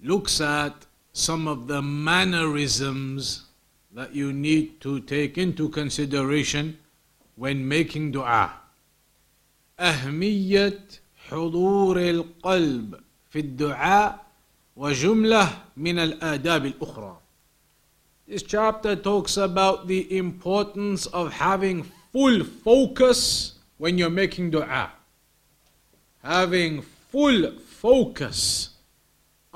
looks at some of the mannerisms that you need to take into consideration when making dua. أهمية حضور القلب في الدعاء وجملة من الآداب الأخرى. This chapter talks about the importance of having full focus when you're making dua. Having full focus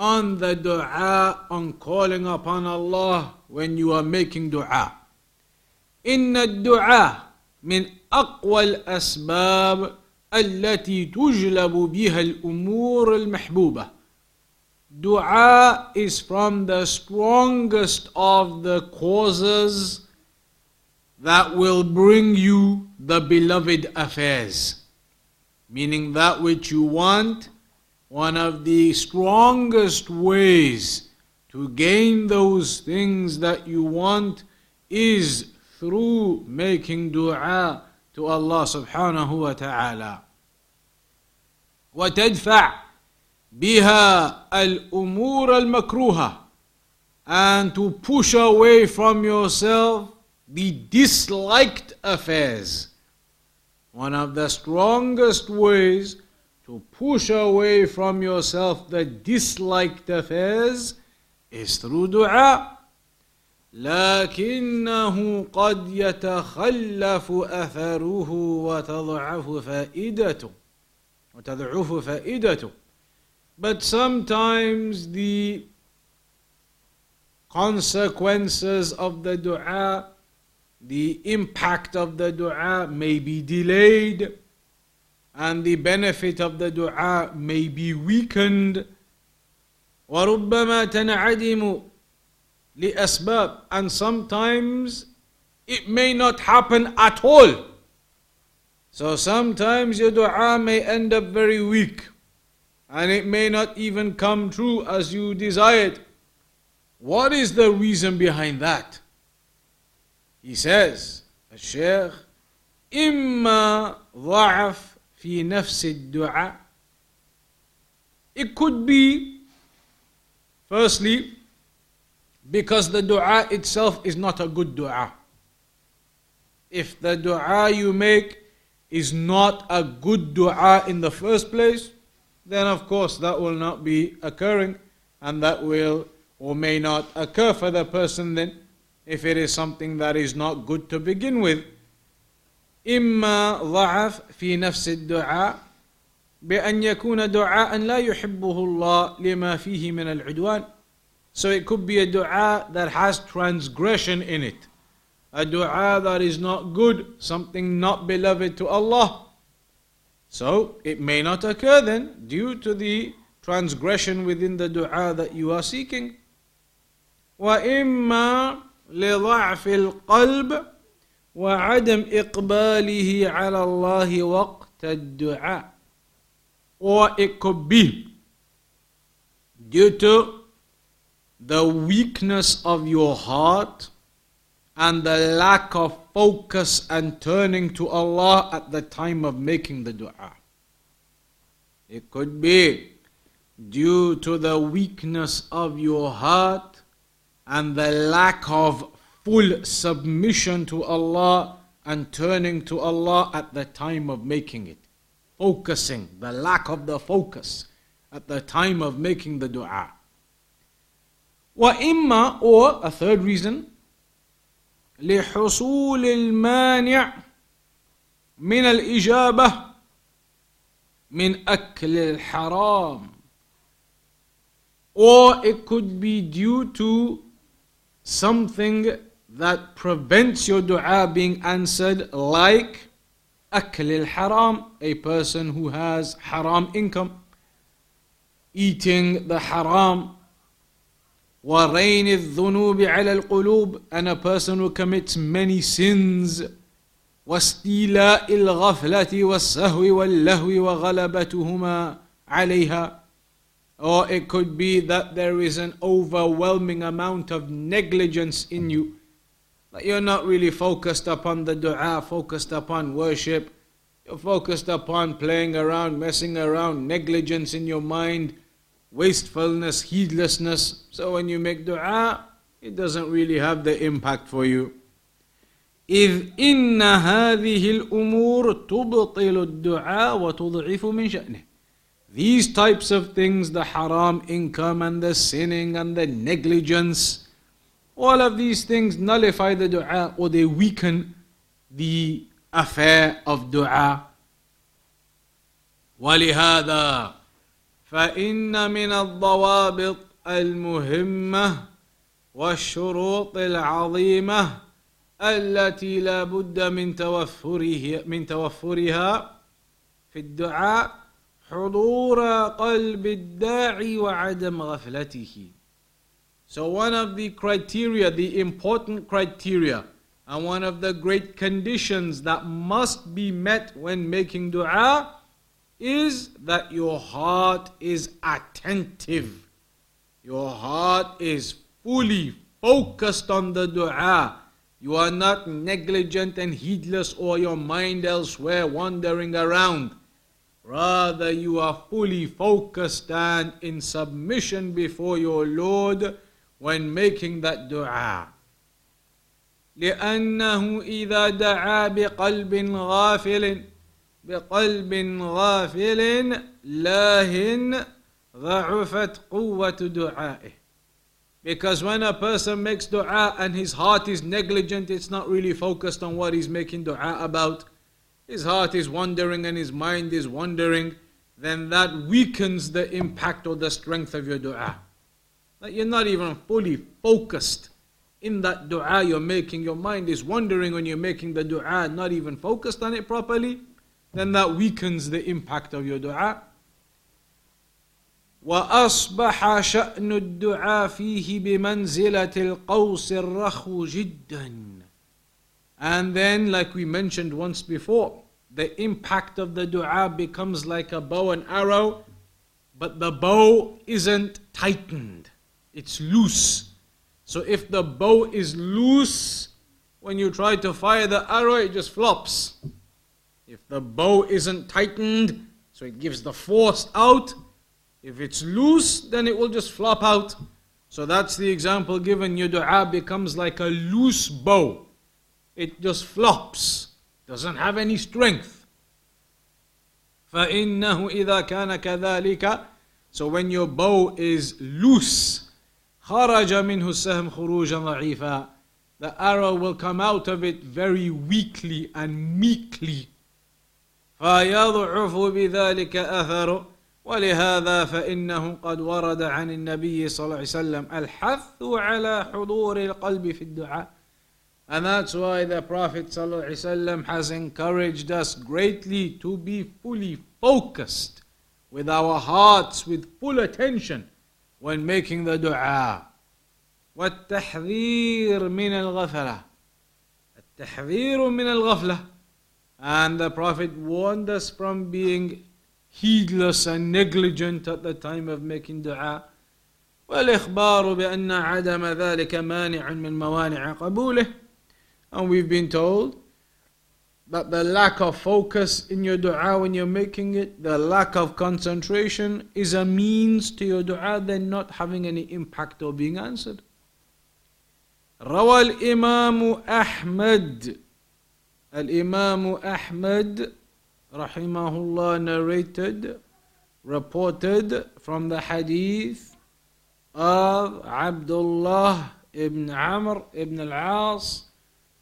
on the dua, on calling upon Allah when you are making dua. إن الدعاء من أقوى الأسباب التي تجلب بها الأمور المحبوبة. Dua is from the strongest of the causes that will bring you the beloved affairs. Meaning that which you want one of the strongest ways to gain those things that you want is through making dua to Allah subhanahu wa ta'ala. وتدفع بها الأمور المكروهة and to push away from yourself the disliked affairs. One of the strongest ways to push away from yourself the disliked affairs is through dua. لكنه قد يتخلف أثره وتضعف فائدته وتضعف فائدته But sometimes the consequences of the dua, the impact of the dua may be delayed and the benefit of the dua may be weakened وربما تنعدم لأسباب and sometimes it may not happen at all so sometimes your dua may end up very weak and it may not even come true as you desired what is the reason behind that he says الشيخ إما ضعف في نفس الدعاء it could be firstly because the dua itself is not a good dua if the dua you make is not a good dua in the first place then of course that will not be occurring and that will or may not occur for the person then if it is something that is not good to begin with إما ضعف في نفس الدعاء بأن يكون دعاء لا يحبه الله لما فيه من العدوان So it could be a dua that has transgression in it. A dua that is not good, something not beloved to Allah. So it may not occur then due to the transgression within the dua that you are seeking. وإما لضعف القلب وعدم إقباله على الله وقت الدعاء or it could be due to the weakness of your heart and the lack of focus and turning to Allah at the time of making the dua. It could be due to the weakness of your heart and the lack of full submission to Allah and turning to Allah at the time of making it. Focusing, the lack of the focus at the time of making the dua. وإما or a third reason لحصول المانع من الإجابة من أكل الحرام or it could be due to something that prevents your dua being answered like أكل الحرام a person who has haram income eating the haram ورين الذنوب على القلوب and a person who commits many sins واستيلاء الغفلة والسهو واللهو وغلبتهما عليها or it could be that there is an overwhelming amount of negligence in you that you're not really focused upon the dua focused upon worship you're focused upon playing around messing around negligence in your mind wastefulness heedlessness so when you make dua it doesn't really have the impact for you إذ إن هذه الأمور تبطل الدعاء وتضعف من شأنه. These types of things, the haram income and the sinning and the negligence, all of these things nullify the dua or they weaken the affair of dua. ولهذا فإن من الضوابط المهمة والشروط العظيمة التي لا بد من توفره من توفرها في الدعاء حضور قلب الداعي وعدم غفلته. So one of the criteria, the important criteria, and one of the great conditions that must be met when making dua is that your heart is attentive. Your heart is fully focused on the dua. You are not negligent and heedless or your mind elsewhere wandering around. Rather, you are fully focused and in submission before your Lord when making that dua. لأنه إذا دعا بقلب غافل بقلب غافل لاه ضعفت قوة دعائه because when a person makes dua and his heart is negligent, it's not really focused on what he's making dua about. His heart is wandering and his mind is wandering, then that weakens the impact or the strength of your dua. That you're not even fully focused in that dua you're making. Your mind is wandering when you're making the dua, not even focused on it properly, then that weakens the impact of your dua. واصبح شان الدعاء فيه بمنزله القوس الرخو جدا and then like we mentioned once before the impact of the dua becomes like a bow and arrow but the bow isn't tightened it's loose so if the bow is loose when you try to fire the arrow it just flops if the bow isn't tightened so it gives the force out if it's loose, then it will just flop out. So that's the example given. Your dua becomes like a loose bow. It just flops. Doesn't have any strength. فإنه إذا كان كذلك So when your bow is loose خرج منه السهم خروجا ضعيفا The arrow will come out of it very weakly and meekly. فيضعف بذلك أثره ولهذا فإنه قد ورد عن النبي صلى الله عليه وسلم الحث على حضور القلب في الدعاء And that's why the Prophet ﷺ has encouraged us greatly to be fully focused with our hearts, with full attention when making the dua. والتحذير من الغفلة التحذير من الغفلة And the Prophet warned us from being heedless and negligent at the time of making dua والإخبار بأن عدم ذلك مانع من موانع قبوله and we've been told that the lack of focus in your dua when you're making it, the lack of concentration is a means to your dua then not having any impact or being answered. روى الإمام أحمد الإمام أحمد rahimahullah narrated, reported from the hadith of Abdullah ibn Amr ibn al-As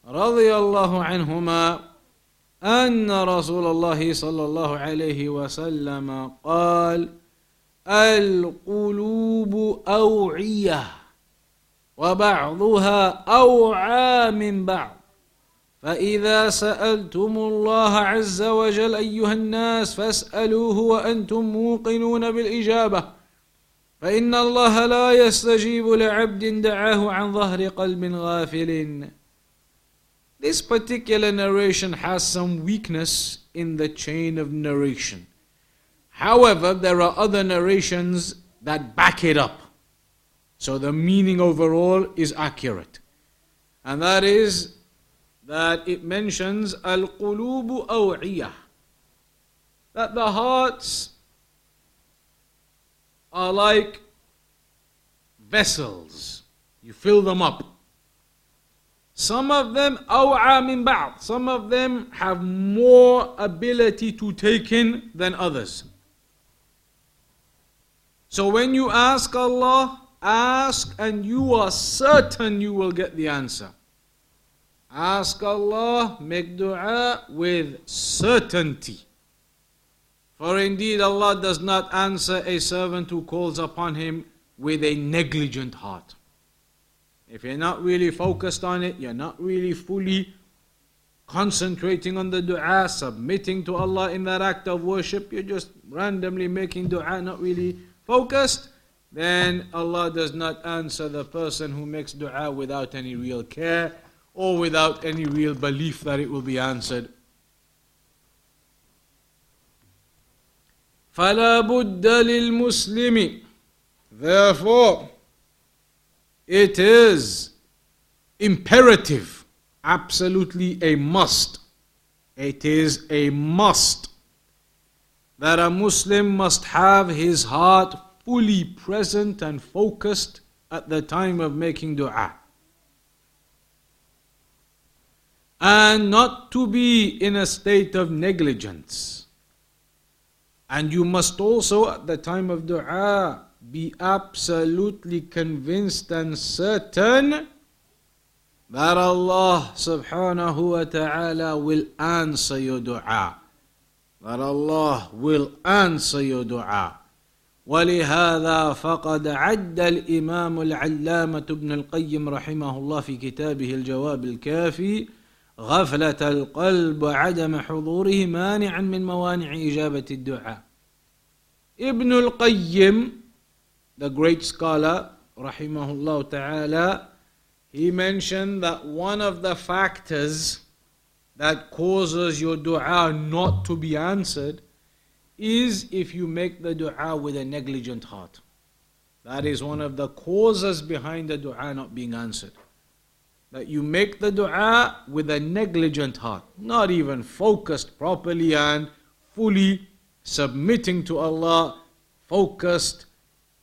رضي الله عنهما أن رسول الله صلى الله عليه وسلم قال القلوب أوعية وبعضها أوعى من بعض. فإذا سألتم الله عز وجل أيها الناس فاسألوه وأنتم موقنون بالإجابة. فإن الله لا يستجيب لعبد دعاه عن ظهر قلب غافل. This particular narration has some weakness in the chain of narration. However, there are other narrations that back it up. So the meaning overall is accurate. And that is that it mentions al-qulubu aw'iyah. That the hearts are like vessels. You fill them up. Some of them min ba'd. Some of them have more ability to take in than others. So when you ask Allah, ask and you are certain you will get the answer. Ask Allah, make dua with certainty. For indeed Allah does not answer a servant who calls upon Him with a negligent heart. If you're not really focused on it, you're not really fully concentrating on the dua, submitting to Allah in that act of worship, you're just randomly making dua, not really focused, then Allah does not answer the person who makes dua without any real care or without any real belief that it will be answered. فلا بد للمسلم therefore it is imperative absolutely a must. It is a must that a muslim must have his heart fully present and focused at the time of making dua. And not to be in a state of negligence. And you must also, at the time of dua, be absolutely convinced and certain that Allah subhanahu wa ta'ala will answer your dua. That Allah will answer your dua. ولهذا فقد عد الإمام العلامة ابن القيم رحمه الله في كتابه الجواب الكافي غفلة القلب وعدم حضوره مانعا من موانع إجابة الدعاء ابن القيم the great scholar rahimahullah ta'ala he mentioned that one of the factors that causes your dua not to be answered is if you make the dua with a negligent heart. That is one of the causes behind the dua not being answered that you make the dua with a negligent heart, not even focused properly and fully submitting to Allah, focused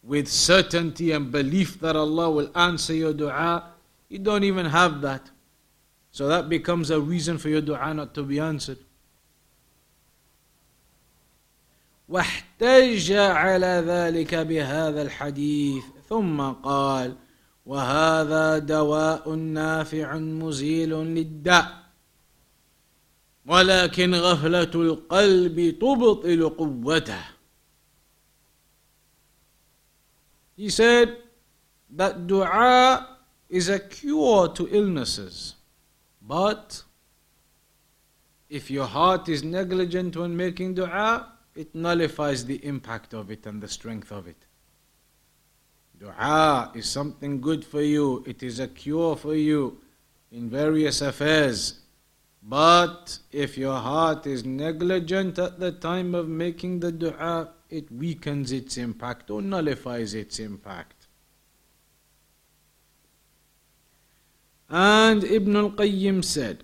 with certainty and belief that Allah will answer your dua. You don't even have that. So that becomes a reason for your dua not to be answered. واحتج على ذلك بهذا الحديث ثم قال وهذا دواء نافع مزيل للداء ولكن غفلة القلب تبطل قوته He said that dua is a cure to illnesses. But if your heart is negligent when making dua, it nullifies the impact of it and the strength of it. Dua is something good for you, it is a cure for you in various affairs. But if your heart is negligent at the time of making the dua, it weakens its impact or nullifies its impact. And Ibn al-Qayyim said,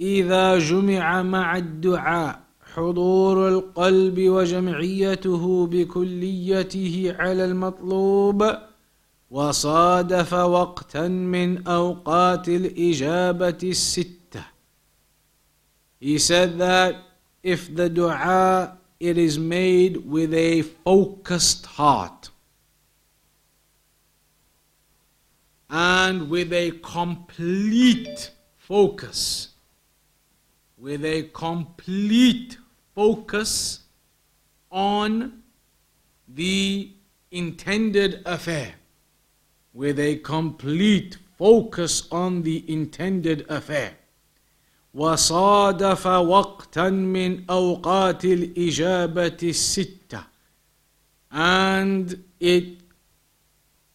إذا جمع مع الدعاء حضور القلب وجمعيته بكليته على المطلوب وصادف وقتا من أوقات الإجابة الستة He said that if the dua it is made with a focused heart and with a complete focus with a complete focus on the intended affair with a complete focus on the intended affair. وصادف وقتا من أوقات الإجابة الستة and it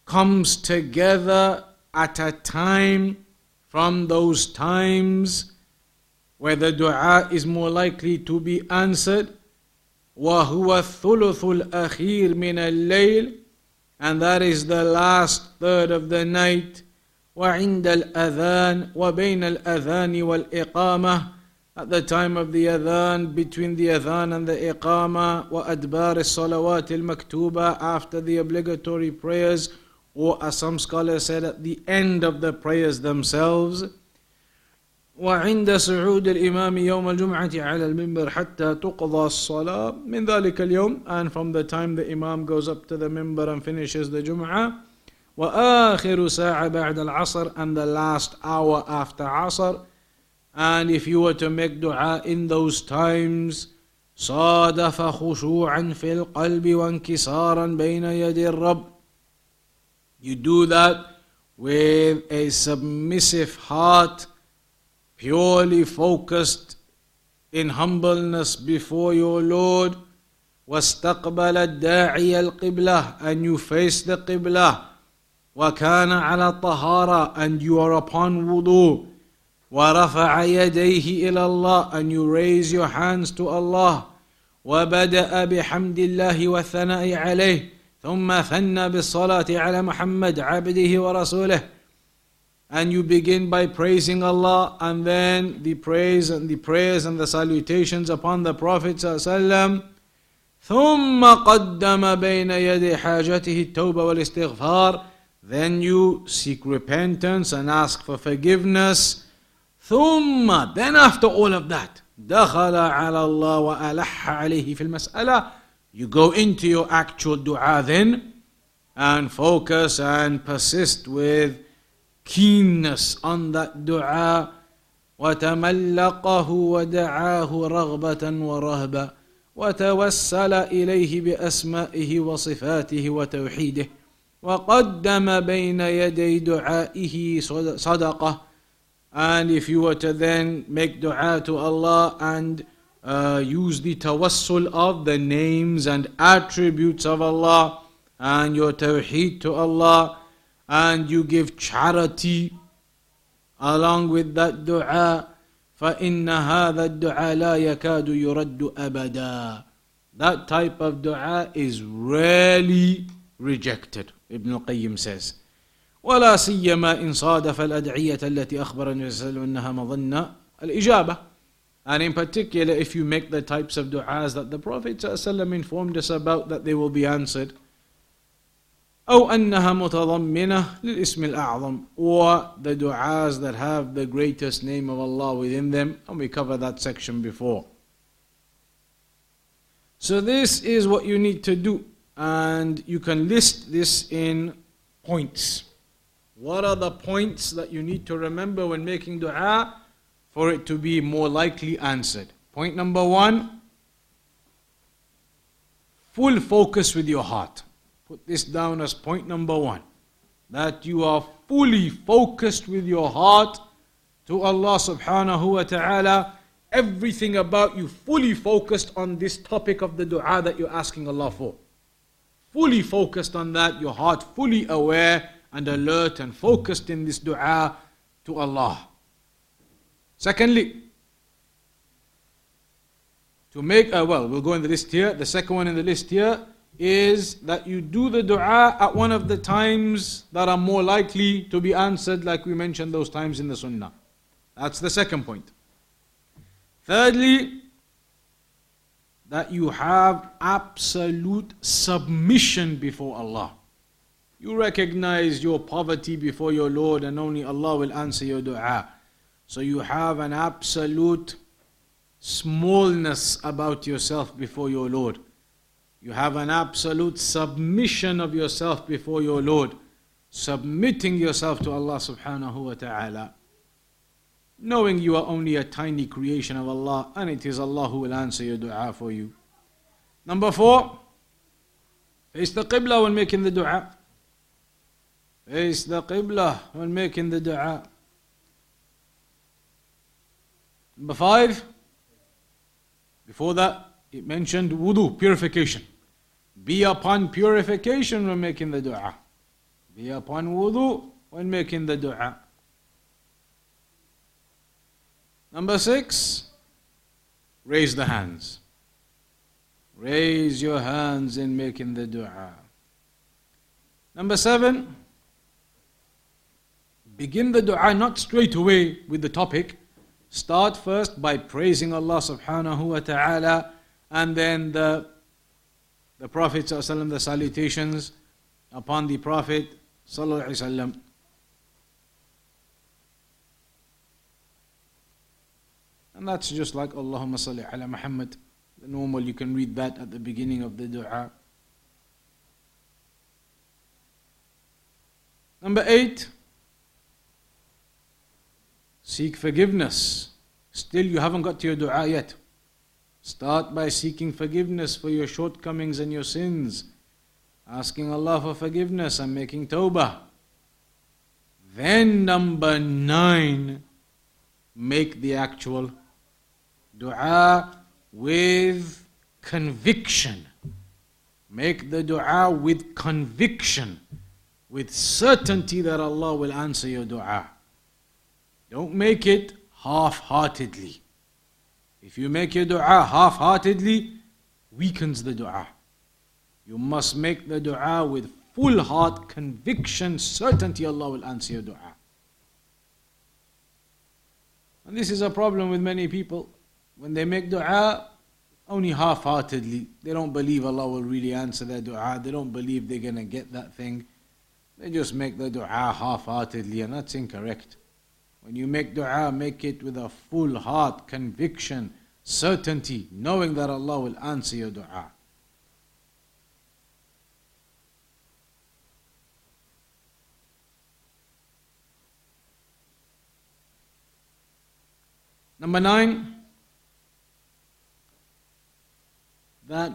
comes together at a time from those times where the dua is more likely to be answered وهو الثلث الأخير من الليل and that is the last third of the night وعند الأذان وبين الأذان والإقامة at the time of the adhan between the adhan and the iqama وأدبار الصلوات المكتوبة after the obligatory prayers or as some scholars said at the end of the prayers themselves وعند صعود الإمام يوم الجمعة على المنبر حتى تقضى الصلاة من ذلك اليوم and from the time the Imam goes up to the minbar and finishes the Jum'ah وآخر ساعة بعد العصر and the last hour after عصر and if you were to make dua in those times صادف خشوعا في القلب وانكسارا بين يدي الرب you do that with a submissive heart purely focused in humbleness before your Lord واستقبل الداعي القبلة and you face the qibla وكان على الطهارة and you are upon wudu ورفع يديه إلى الله and you raise your hands to Allah وبدأ بحمد الله والثناء عليه ثم ثنى بالصلاة على محمد عبده ورسوله and you begin by praising Allah and then the praise and the prayers and the salutations upon the Prophet ﷺ ثم قدم بين يدي حاجته التوبة والاستغفار then you seek repentance and ask for forgiveness ثم then after all of that دخل على الله وألح عليه في المسألة you go into your actual dua then and focus and persist with keenness on that dua وتملقه ودعاه رغبة ورهبة وتوسل إليه بأسمائه وصفاته وتوحيده وقدم بين يدي دعائه صدقة and if you were to then make dua to Allah and uh, use the tawassul of the names and attributes of Allah and your tawheed to Allah and you give charity along with that dua فإن هذا الدعاء لا يكاد يرد أبدا That type of dua is rarely rejected Ibn al-Qayyim says ولا سيما إن صادف الأدعية التي أخبر النبي صلى الله عليه وسلم أنها مظنة الإجابة And in particular, if you make the types of du'as that the Prophet ﷺ informed us about that they will be answered, أو أنها متضمنة للاسم الأعظم or the du'as that have the greatest name of Allah within them and we covered that section before so this is what you need to do and you can list this in points what are the points that you need to remember when making dua for it to be more likely answered point number 1 full focus with your heart Put this down as point number one. That you are fully focused with your heart to Allah subhanahu wa ta'ala. Everything about you fully focused on this topic of the dua that you're asking Allah for. Fully focused on that, your heart fully aware and alert and focused in this dua to Allah. Secondly, to make, uh, well, we'll go in the list here. The second one in the list here is that you do the dua at one of the times that are more likely to be answered, like we mentioned those times in the sunnah. That's the second point. Thirdly, that you have absolute submission before Allah. You recognize your poverty before your Lord, and only Allah will answer your dua. So you have an absolute smallness about yourself before your Lord. You have an absolute submission of yourself before your Lord, submitting yourself to Allah subhanahu wa ta'ala. Knowing you are only a tiny creation of Allah and it is Allah who will answer your dua for you. Number four, face the Qibla when making the dua. Face the Qibla when making the dua. Number five, before that, it mentioned wudu, purification. Be upon purification when making the dua. Be upon wudu when making the dua. Number six, raise the hands. Raise your hands in making the dua. Number seven, begin the dua not straight away with the topic. Start first by praising Allah subhanahu wa ta'ala and then the, the Prophet the salutations upon the Prophet sallallahu alaihi wasallam. And that's just like Allahumma salli ala Muhammad. The normal, you can read that at the beginning of the dua. Number eight, seek forgiveness. Still, you haven't got to your dua yet. Start by seeking forgiveness for your shortcomings and your sins, asking Allah for forgiveness and making tawbah. Then, number nine, make the actual dua with conviction. Make the dua with conviction, with certainty that Allah will answer your dua. Don't make it half heartedly. If you make your dua half heartedly, weakens the dua. You must make the dua with full heart, conviction, certainty Allah will answer your dua. And this is a problem with many people. When they make dua, only half heartedly. They don't believe Allah will really answer their dua. They don't believe they're going to get that thing. They just make the dua half heartedly, and that's incorrect. When you make dua, make it with a full heart, conviction, certainty, knowing that Allah will answer your dua. Number nine,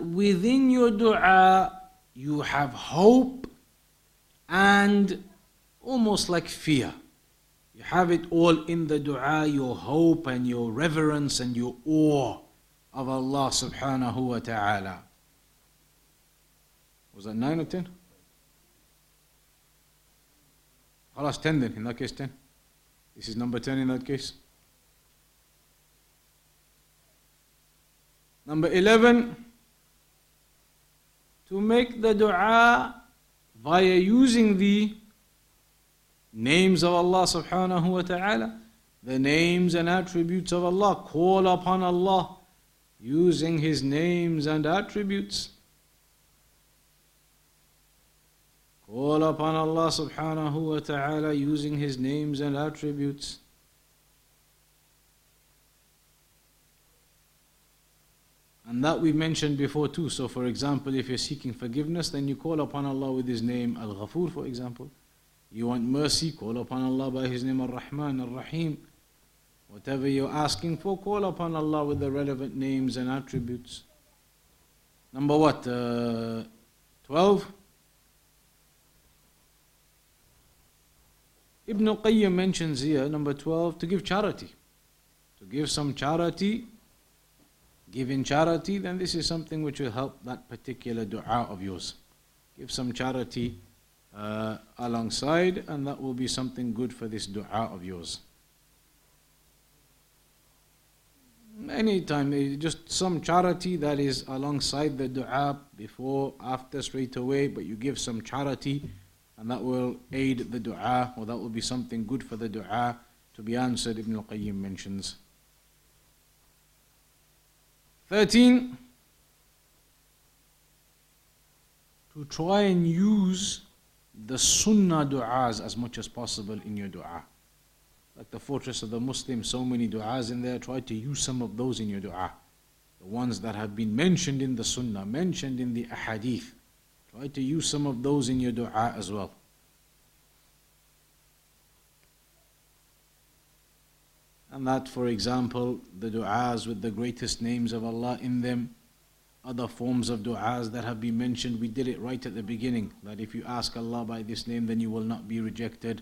within your dua you have hope and almost like fear. You have it all in the dua, your hope and your reverence and your awe of Allah subhanahu wa ta'ala. Was that 9 or 10? Allah's 10 then, in that case 10. This is number 10 in that case. Number 11 to make the dua via using the names of Allah subhanahu wa ta'ala, the names and attributes of Allah. Call upon Allah using His names and attributes. Call upon Allah subhanahu wa ta'ala using His names and attributes. And that we mentioned before too. So, for example, if you're seeking forgiveness, then you call upon Allah with His name, Al Ghafur, for example. You want mercy, call upon Allah by His name, Ar Rahman, Ar Rahim. Whatever you're asking for, call upon Allah with the relevant names and attributes. Number what? Uh, 12. Ibn Qayyim mentions here, number 12, to give charity. To give some charity give in charity, then this is something which will help that particular dua of yours. Give some charity uh, alongside, and that will be something good for this dua of yours. Anytime, eh, just some charity that is alongside the dua, before, after, straight away, but you give some charity, and that will aid the dua, or that will be something good for the dua to be answered, Ibn al Qayyim mentions. 13. To try and use the sunnah du'as as much as possible in your dua. Like the fortress of the Muslim, so many du'as in there. Try to use some of those in your dua. The ones that have been mentioned in the sunnah, mentioned in the ahadith. Try to use some of those in your dua as well. And that, for example, the du'as with the greatest names of Allah in them, other forms of du'as that have been mentioned, we did it right at the beginning. That if you ask Allah by this name, then you will not be rejected.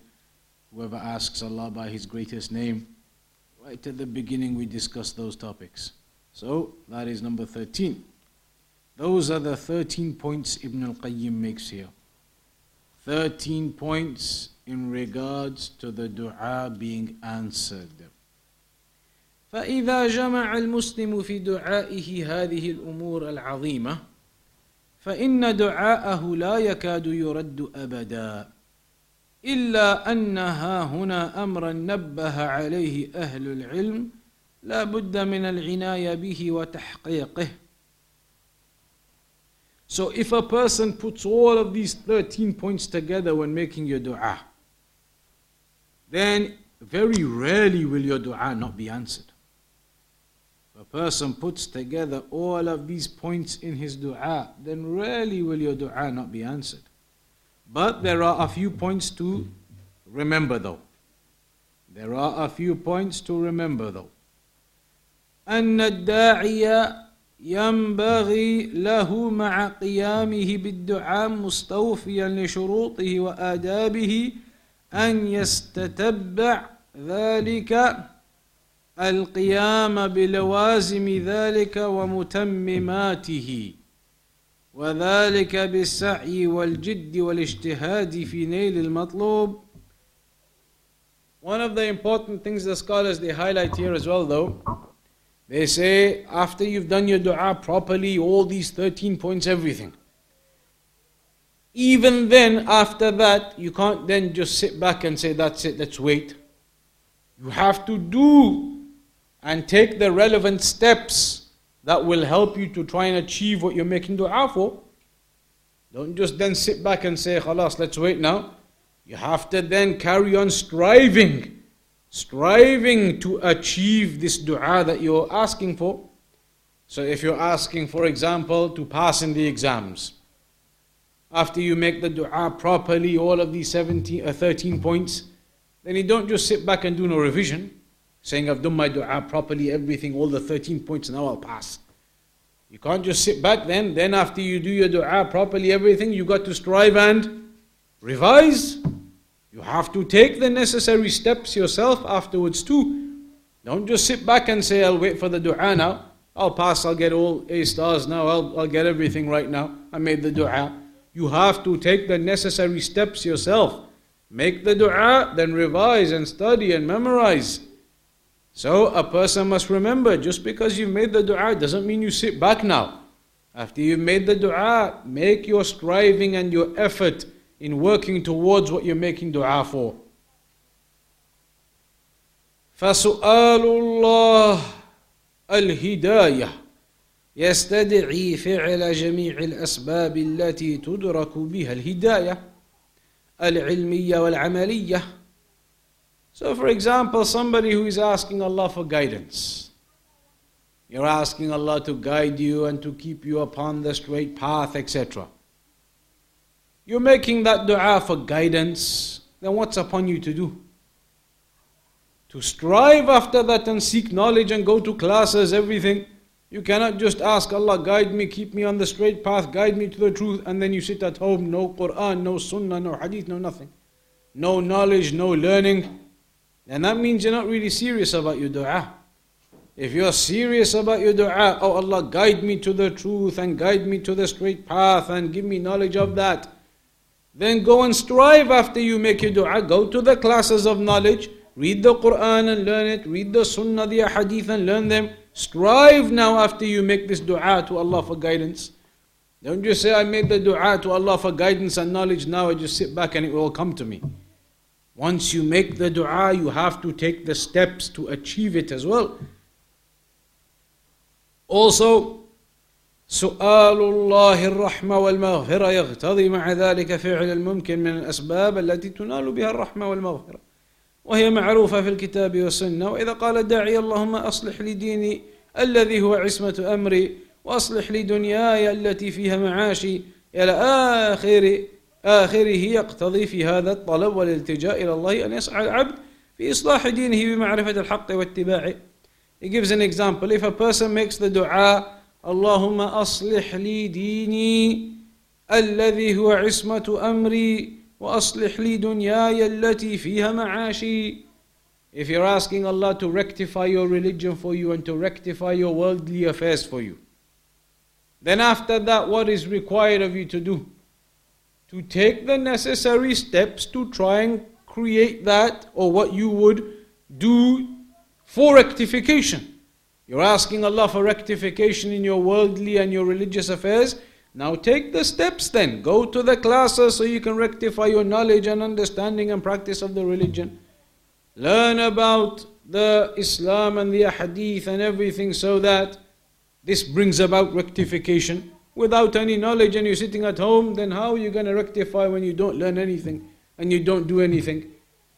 Whoever asks Allah by His greatest name, right at the beginning we discussed those topics. So, that is number 13. Those are the 13 points Ibn al Qayyim makes here. 13 points in regards to the dua being answered. فإذا جمع المسلم في دعائه هذه الأمور العظيمة فإن دعاءه لا يكاد يرد أبدا إلا أنها هنا أمرا نبه عليه أهل العلم لا بد من العناية به وتحقيقه So if a person puts all of these 13 points together when making your dua, then very rarely will your dua not be answered. If a person puts together all of these points in his dua, then rarely will your dua not be answered. But there are a few points to remember though. There are a few points to remember though. أن الداعي ينبغي له مع قيامه بالدعاء مستوفيا لشروطه وآدابه أن يستتبع ذلك القيام بلوازم ذلك ومتمماته وذلك بالسعي والجد والاجتهاد في نيل المطلوب One of the important things the scholars they highlight here as well though They say after you've done your dua properly, all these 13 points, everything. Even then, after that, you can't then just sit back and say, That's it, let's wait. You have to do and take the relevant steps that will help you to try and achieve what you're making dua for. Don't just then sit back and say, Khalas, let's wait now. You have to then carry on striving striving to achieve this dua that you're asking for. So, if you're asking, for example, to pass in the exams, after you make the dua properly, all of these 17, uh, 13 points, then you don't just sit back and do no revision, saying, I've done my dua properly, everything, all the 13 points, now I'll pass. You can't just sit back then. Then, after you do your dua properly, everything, you've got to strive and revise. You have to take the necessary steps yourself afterwards too. Don't just sit back and say, I'll wait for the dua now. I'll pass, I'll get all A stars now, I'll, I'll get everything right now. I made the dua. You have to take the necessary steps yourself. Make the dua, then revise and study and memorize. So a person must remember just because you've made the dua doesn't mean you sit back now. After you've made the dua, make your striving and your effort in working towards what you're making dua for. فسؤال الله الهدايه يستدعي فعل جميع الاسباب التي تدرك بها الهدايه العلميه والعملية So for example somebody who is asking Allah for guidance you're asking Allah to guide you and to keep you upon the straight path etc you're making that dua for guidance, then what's upon you to do? To strive after that and seek knowledge and go to classes, everything. You cannot just ask Allah, guide me, keep me on the straight path, guide me to the truth, and then you sit at home, no Quran, no Sunnah, no Hadith, no nothing. No knowledge, no learning. And that means you're not really serious about your dua. If you're serious about your dua, oh Allah, guide me to the truth and guide me to the straight path and give me knowledge of that. Then go and strive after you make your dua. Go to the classes of knowledge. Read the Quran and learn it. Read the Sunnah, the Hadith and learn them. Strive now after you make this dua to Allah for guidance. Don't just say, I made the dua to Allah for guidance and knowledge. Now I just sit back and it will come to me. Once you make the dua, you have to take the steps to achieve it as well. Also, سؤال الله الرحمة والمغفرة يقتضي مع ذلك فعل الممكن من الأسباب التي تنال بها الرحمة والمغفرة وهي معروفة في الكتاب والسنة وإذا قال الداعي اللهم أصلح لي ديني الذي هو عصمة أمري وأصلح لي دنياي التي فيها معاشي إلى آخر آخره يقتضي في هذا الطلب والالتجاء إلى الله أن يسعى العبد في إصلاح دينه بمعرفة الحق واتباعه He gives an example. If a person makes the dua اللهم أصلح لي ديني الذي هو عصمة أمري وأصلح لي دنياي التي فيها معاشي If you're asking Allah to rectify your religion for you and to rectify your worldly affairs for you, then after that, what is required of you to do? To take the necessary steps to try and create that or what you would do for rectification. You're asking Allah for rectification in your worldly and your religious affairs. Now take the steps then. Go to the classes so you can rectify your knowledge and understanding and practice of the religion. Learn about the Islam and the Hadith and everything so that this brings about rectification. Without any knowledge and you're sitting at home, then how are you going to rectify when you don't learn anything and you don't do anything?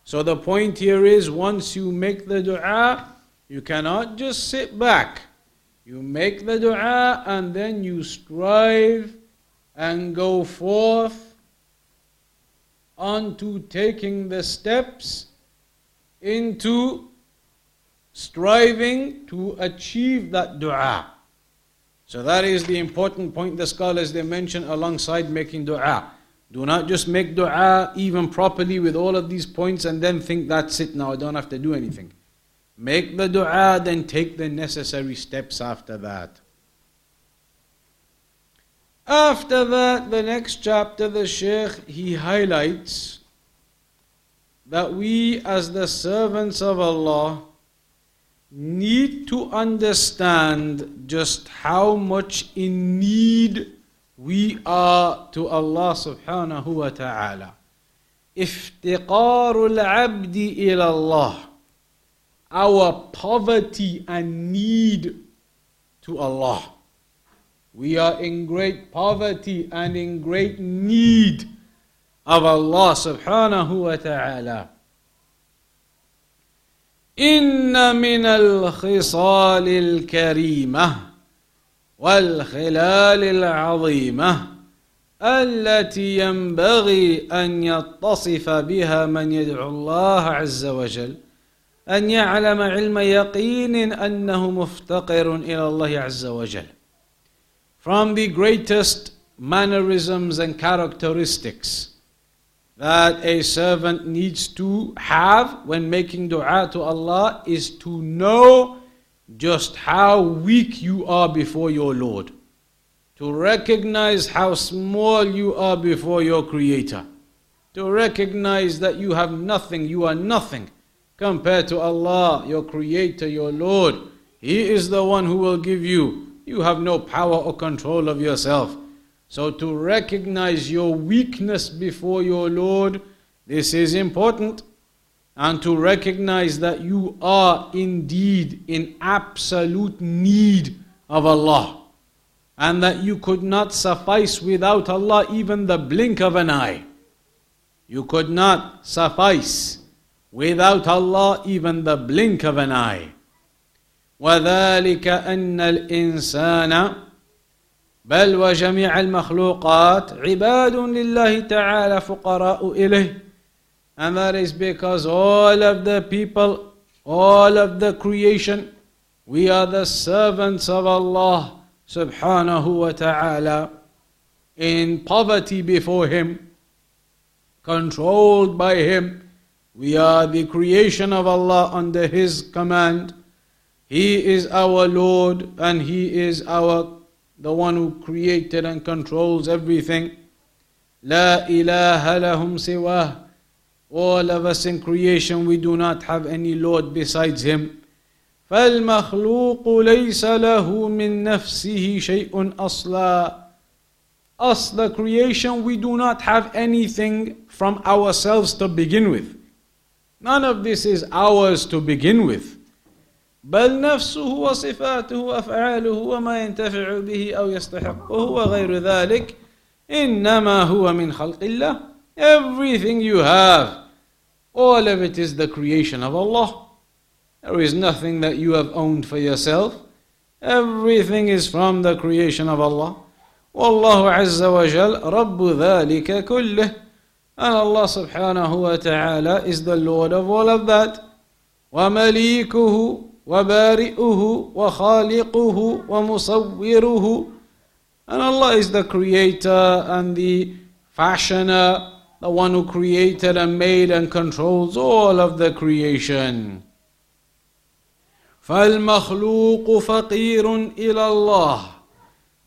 So the point here is once you make the dua, you cannot just sit back. You make the dua and then you strive and go forth onto taking the steps into striving to achieve that dua. So that is the important point the scholars they mention alongside making dua. Do not just make dua even properly with all of these points and then think that's it now, I don't have to do anything. Make the dua, then take the necessary steps after that. After that, the next chapter, the Shaykh he highlights that we, as the servants of Allah, need to understand just how much in need we are to Allah subhanahu wa ta'ala. افتقار العبد إلى الله our poverty and need to Allah. We are in great poverty and in great need of Allah subhanahu wa ta'ala. إن من الخصال الكريمة والخلال العظيمة التي ينبغي أن يتصف بها من يدعو الله عز وجل أن يعلم علم يقين أنه مفتقر إلى الله عز وجل. From the greatest mannerisms and characteristics that a servant needs to have when making dua to Allah is to know just how weak you are before your Lord. To recognize how small you are before your Creator. To recognize that you have nothing, you are nothing compared to Allah, your Creator, your Lord. He is the one who will give you. You have no power or control of yourself. So to recognize your weakness before your Lord, this is important. And to recognize that you are indeed in absolute need of Allah. And that you could not suffice without Allah even the blink of an eye. You could not suffice without Allah even the blink of an eye. وذلك أن الإنسان بل وجميع المخلوقات عباد لله تعالى فقراء إليه and that is because all of the people all of the creation we are the servants of Allah subhanahu wa ta'ala in poverty before him controlled by him we are the creation of Allah under his command he is our Lord and he is our the one who created and controls everything. La ilaha lahum siwah. All of us in creation, we do not have any Lord besides Him. فالمخلوق ليس له من نفسه شيء أصلا Us, the creation, we do not have anything from ourselves to begin with. None of this is ours to begin with. بل نفسه وصفاته وافعاله وما ينتفع به او يستحقه وغير ذلك انما هو من خلق الله everything you have all of it is the creation of Allah there is nothing that you have owned for yourself everything is from the creation of Allah والله عز وجل رب ذلك كله and Allah subhanahu wa ta'ala is the Lord of all of that ومليكه وبارئه وخالقه ومصوره and Allah is the creator and the fashioner the one who created and made and controls all of the creation فالمخلوق فقير إلى الله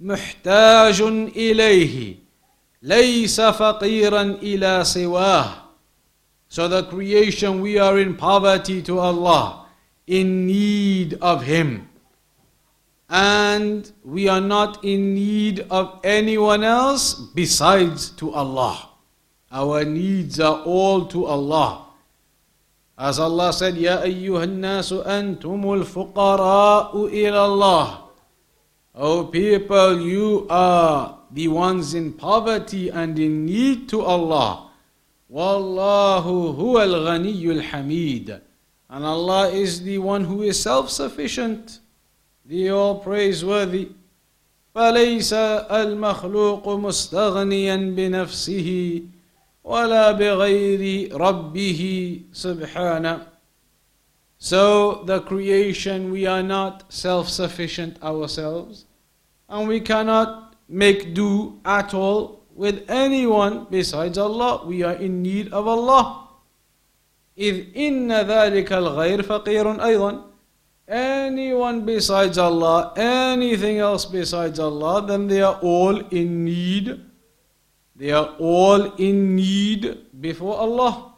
محتاج اليه ليس فقيرا إلى سواه So the creation we are in poverty to Allah, in need of Him. And we are not in need of anyone else besides to Allah. Our needs are all to Allah. As Allah said, يا أيها الناس أنتم الفقراء إلى الله. O people, you are the ones in poverty and in need to Allah. Wallahu huwa al-ghaniyyul hamid. And Allah is the one who is self-sufficient, the all praiseworthy. فليس المخلوق مستغنيا بنفسه ولا بغير ربه سبحانه So the creation we are not self-sufficient ourselves and we cannot make do at all with anyone besides Allah. We are in need of Allah. إذ إن ذلك الغير فقير أيضا anyone besides Allah, anything else besides Allah, then they are all in need. They are all in need before Allah.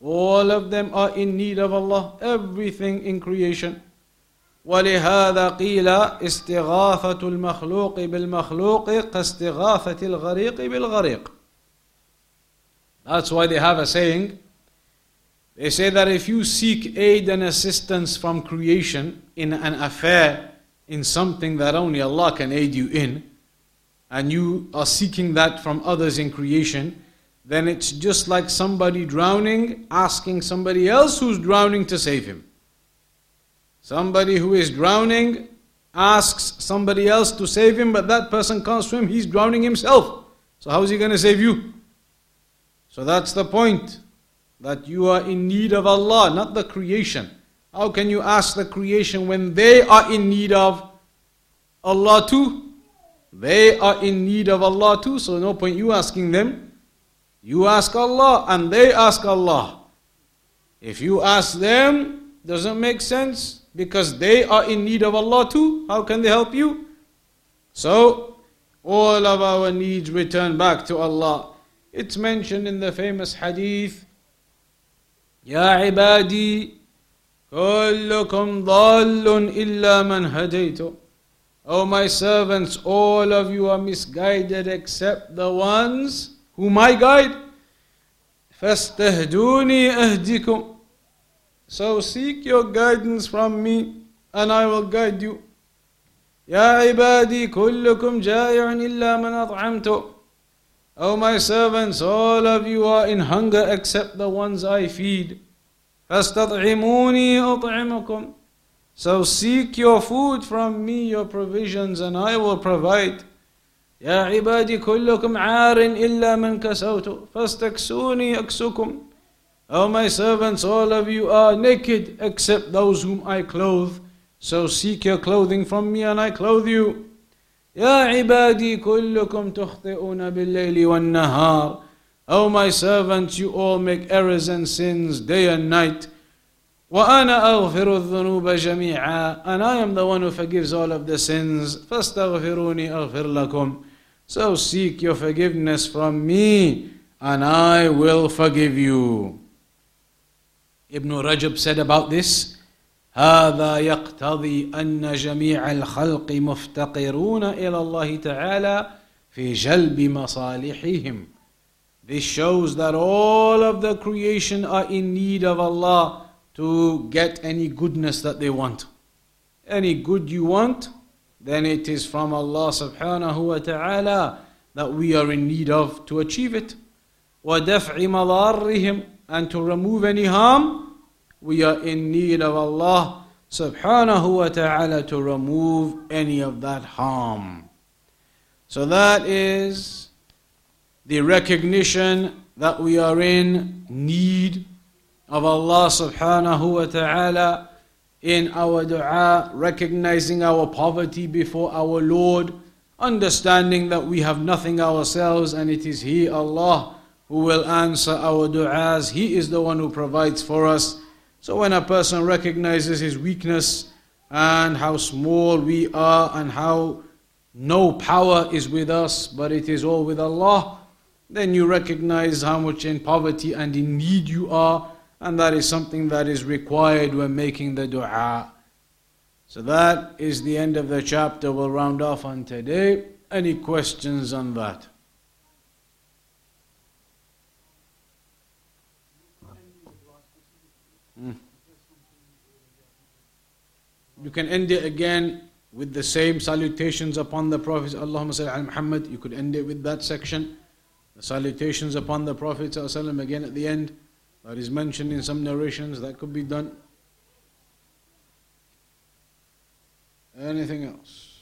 All of them are in need of Allah. Everything in creation. ولهذا قيل استغاثة المخلوق بالمخلوق كاستغاثة الغريق بالغريق. That's why they have a saying. They say that if you seek aid and assistance from creation in an affair, in something that only Allah can aid you in, and you are seeking that from others in creation, then it's just like somebody drowning asking somebody else who's drowning to save him. Somebody who is drowning asks somebody else to save him, but that person can't swim, he's drowning himself. So, how is he going to save you? So, that's the point that you are in need of Allah, not the creation. How can you ask the creation when they are in need of Allah too? They are in need of Allah too, so no point you asking them. You ask Allah and they ask Allah. If you ask them, doesn't make sense because they are in need of Allah too. How can they help you? So, all of our needs return back to Allah. It's mentioned in the famous hadith يا عبادي كلكم ضال إلا من هديت O my servants, all of you are misguided except the ones whom I guide. فاستهدوني أهدكم So seek your guidance from me and I will guide you. يا عبادي كلكم جائع إلا من أطعمته O my servants, all of you are in hunger except the ones I feed. فاستطعموني أطعمكم So seek your food from me, your provisions, and I will provide. يا عبادي كلكم عار إلا من كسوت فاستكسوني أكسكم O my servants, all of you are naked except those whom I clothe. So seek your clothing from me and I clothe you. يا عبادي كلكم تخطئون بالليل والنهار O my servants, you all make errors and sins day and night. وأنا أغفر الذنوب جميعا And I am the one who forgives all of the sins. فاستغفروني أغفر لكم So seek your forgiveness from me and I will forgive you. Ibn Rajab said about this, هذا يقتضي أن جميع الخلق مفتقرون إلى الله تعالى في جلب مصالحهم. This shows that all of the creation are in need of Allah to get any goodness that they want. Any good you want, then it is from Allah subhanahu wa ta'ala that we are in need of to achieve it. وَدَفْعِ مَضَارِّهِمْ And to remove any harm, we are in need of Allah subhanahu wa ta'ala to remove any of that harm. So that is the recognition that we are in need of Allah subhanahu wa ta'ala in our dua, recognizing our poverty before our Lord, understanding that we have nothing ourselves and it is He, Allah, who will answer our du'as. He is the one who provides for us. So when a person recognizes his weakness and how small we are and how no power is with us, but it is all with Allah, then you recognize how much in poverty and in need you are, and that is something that is required when making the dua. So that is the end of the chapter. We'll round off on today. Any questions on that? You can end it again with the same salutations upon the Prophet. Allahumma salli ala Muhammad. You could end it with that section. The salutations upon the Prophet again at the end. That is mentioned in some narrations. That could be done. Anything else?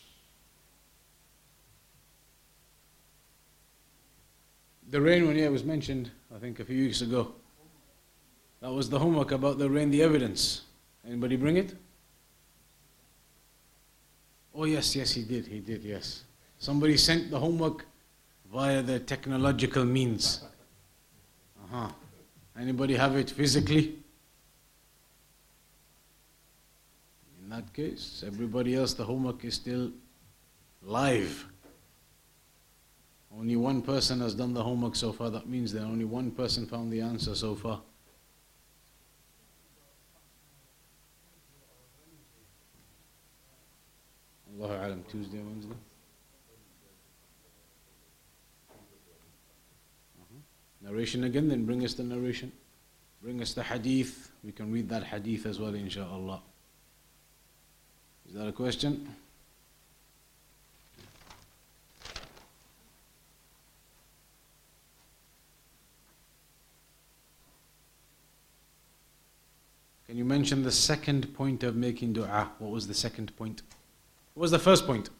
The rain one, yeah, was mentioned, I think, a few weeks ago. That was the homework about the rain, the evidence. Anybody bring it? Oh, yes, yes, he did, he did, yes. Somebody sent the homework via the technological means. Uh-huh. Anybody have it physically? In that case, everybody else, the homework is still live. Only one person has done the homework so far. That means that only one person found the answer so far. Tuesday, Wednesday. Uh-huh. Narration again, then bring us the narration. Bring us the hadith. We can read that hadith as well, inshallah. Is that a question? Can you mention the second point of making dua? What was the second point? Was the first point?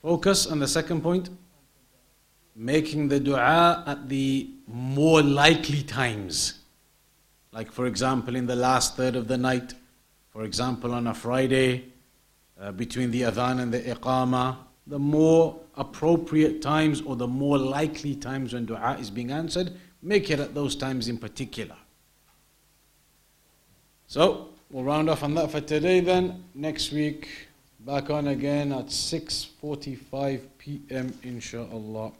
Focus on the second point. Making the dua at the more likely times. Like, for example, in the last third of the night, for example, on a Friday, uh, between the adhan and the iqama, the more appropriate times or the more likely times when dua is being answered, make it at those times in particular. So, we'll round off on that for today then. Next week, back on again at 6.45 p.m. inshallah.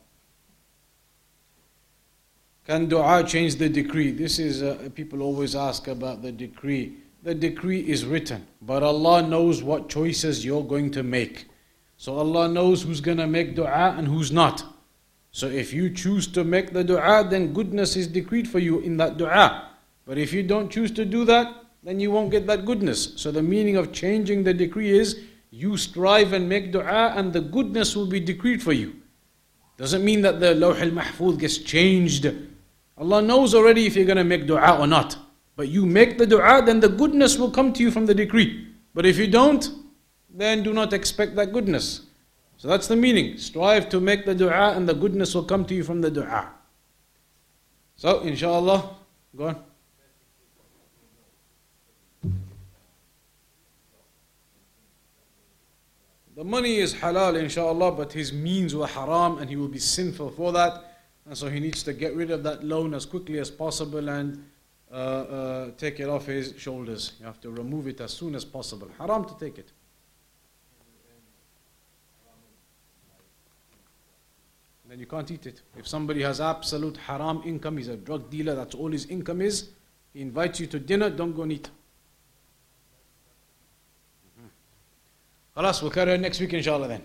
Can dua change the decree? This is, uh, people always ask about the decree. The decree is written, but Allah knows what choices you're going to make. So Allah knows who's going to make dua and who's not. So if you choose to make the dua, then goodness is decreed for you in that dua. But if you don't choose to do that, then you won't get that goodness. So the meaning of changing the decree is you strive and make dua and the goodness will be decreed for you. Doesn't mean that the Lawh al-Mahfuz gets changed. Allah knows already if you're going to make dua or not. But you make the dua, then the goodness will come to you from the decree. But if you don't, then do not expect that goodness. So that's the meaning. Strive to make the dua and the goodness will come to you from the dua. So, inshallah, go on. The money is halal, inshallah, but his means were haram and he will be sinful for that. And so he needs to get rid of that loan as quickly as possible and uh, uh, take it off his shoulders. You have to remove it as soon as possible. Haram to take it. Then you can't eat it. If somebody has absolute haram income, he's a drug dealer, that's all his income is, he invites you to dinner, don't go and eat. خلاص we'll carry on next week inshallah then